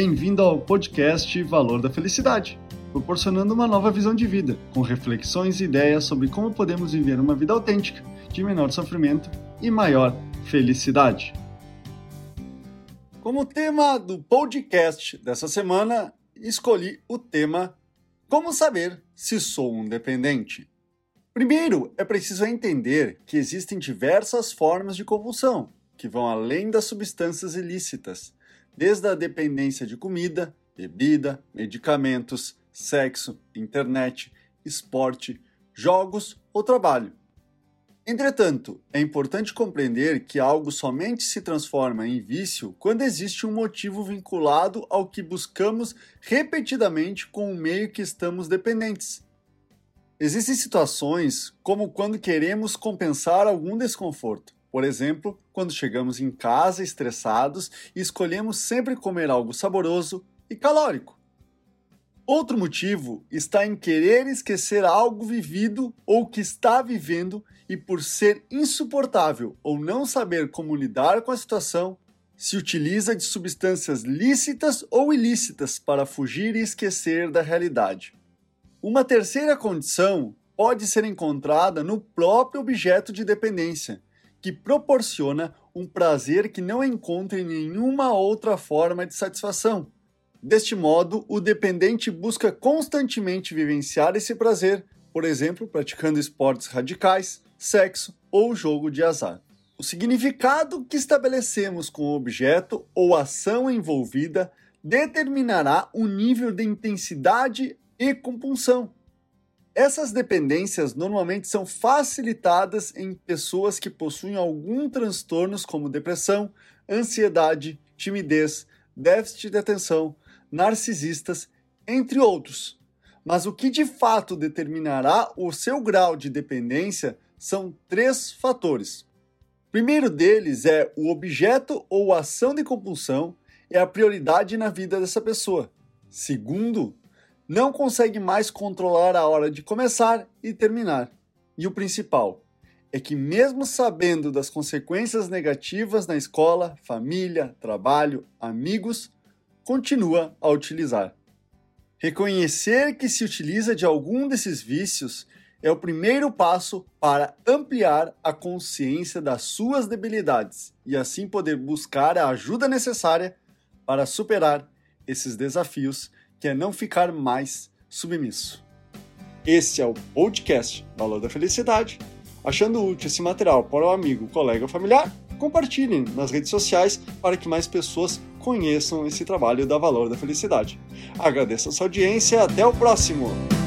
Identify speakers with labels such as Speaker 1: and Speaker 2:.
Speaker 1: Bem-vindo ao podcast Valor da Felicidade, proporcionando uma nova visão de vida, com reflexões e ideias sobre como podemos viver uma vida autêntica, de menor sofrimento e maior felicidade. Como tema do podcast dessa semana, escolhi o tema Como saber se sou um dependente? Primeiro, é preciso entender que existem diversas formas de compulsão, que vão além das substâncias ilícitas, desde a dependência de comida, bebida, medicamentos, sexo, internet, esporte, jogos ou trabalho. Entretanto, é importante compreender que algo somente se transforma em vício quando existe um motivo vinculado ao que buscamos repetidamente com o meio que estamos dependentes. Existem situações como quando queremos compensar algum desconforto. Por exemplo, quando chegamos em casa estressados e escolhemos sempre comer algo saboroso e calórico. Outro motivo está em querer esquecer algo vivido ou que está vivendo e por ser insuportável ou não saber como lidar com a situação, se utiliza de substâncias lícitas ou ilícitas para fugir e esquecer da realidade. Uma terceira condição pode ser encontrada no próprio objeto de dependência, que proporciona um prazer que não encontra em nenhuma outra forma de satisfação. Deste modo, o dependente busca constantemente vivenciar esse prazer, por exemplo, praticando esportes radicais, sexo ou jogo de azar. O significado que estabelecemos com o objeto ou ação envolvida determinará o nível de intensidade e compulsão. Essas dependências normalmente são facilitadas em pessoas que possuem algum transtornos como depressão, ansiedade, timidez, déficit de atenção, narcisistas, entre outros. Mas o que de fato determinará o seu grau de dependência são três fatores. O primeiro deles é o objeto ou ação de compulsão é a prioridade na vida dessa pessoa. Segundo, não consegue mais controlar a hora de começar e terminar. E o principal é que, mesmo sabendo das consequências negativas na escola, família, trabalho, amigos, continua a utilizar. Reconhecer que se utiliza de algum desses vícios é o primeiro passo para ampliar a consciência das suas debilidades e assim poder buscar a ajuda necessária para superar esses desafios que é não ficar mais submisso. Este é o podcast Valor da Felicidade. Achando útil esse material para o amigo, colega ou familiar, compartilhem nas redes sociais para que mais pessoas conheçam esse trabalho da Valor da Felicidade. Agradeço a sua audiência e até o próximo!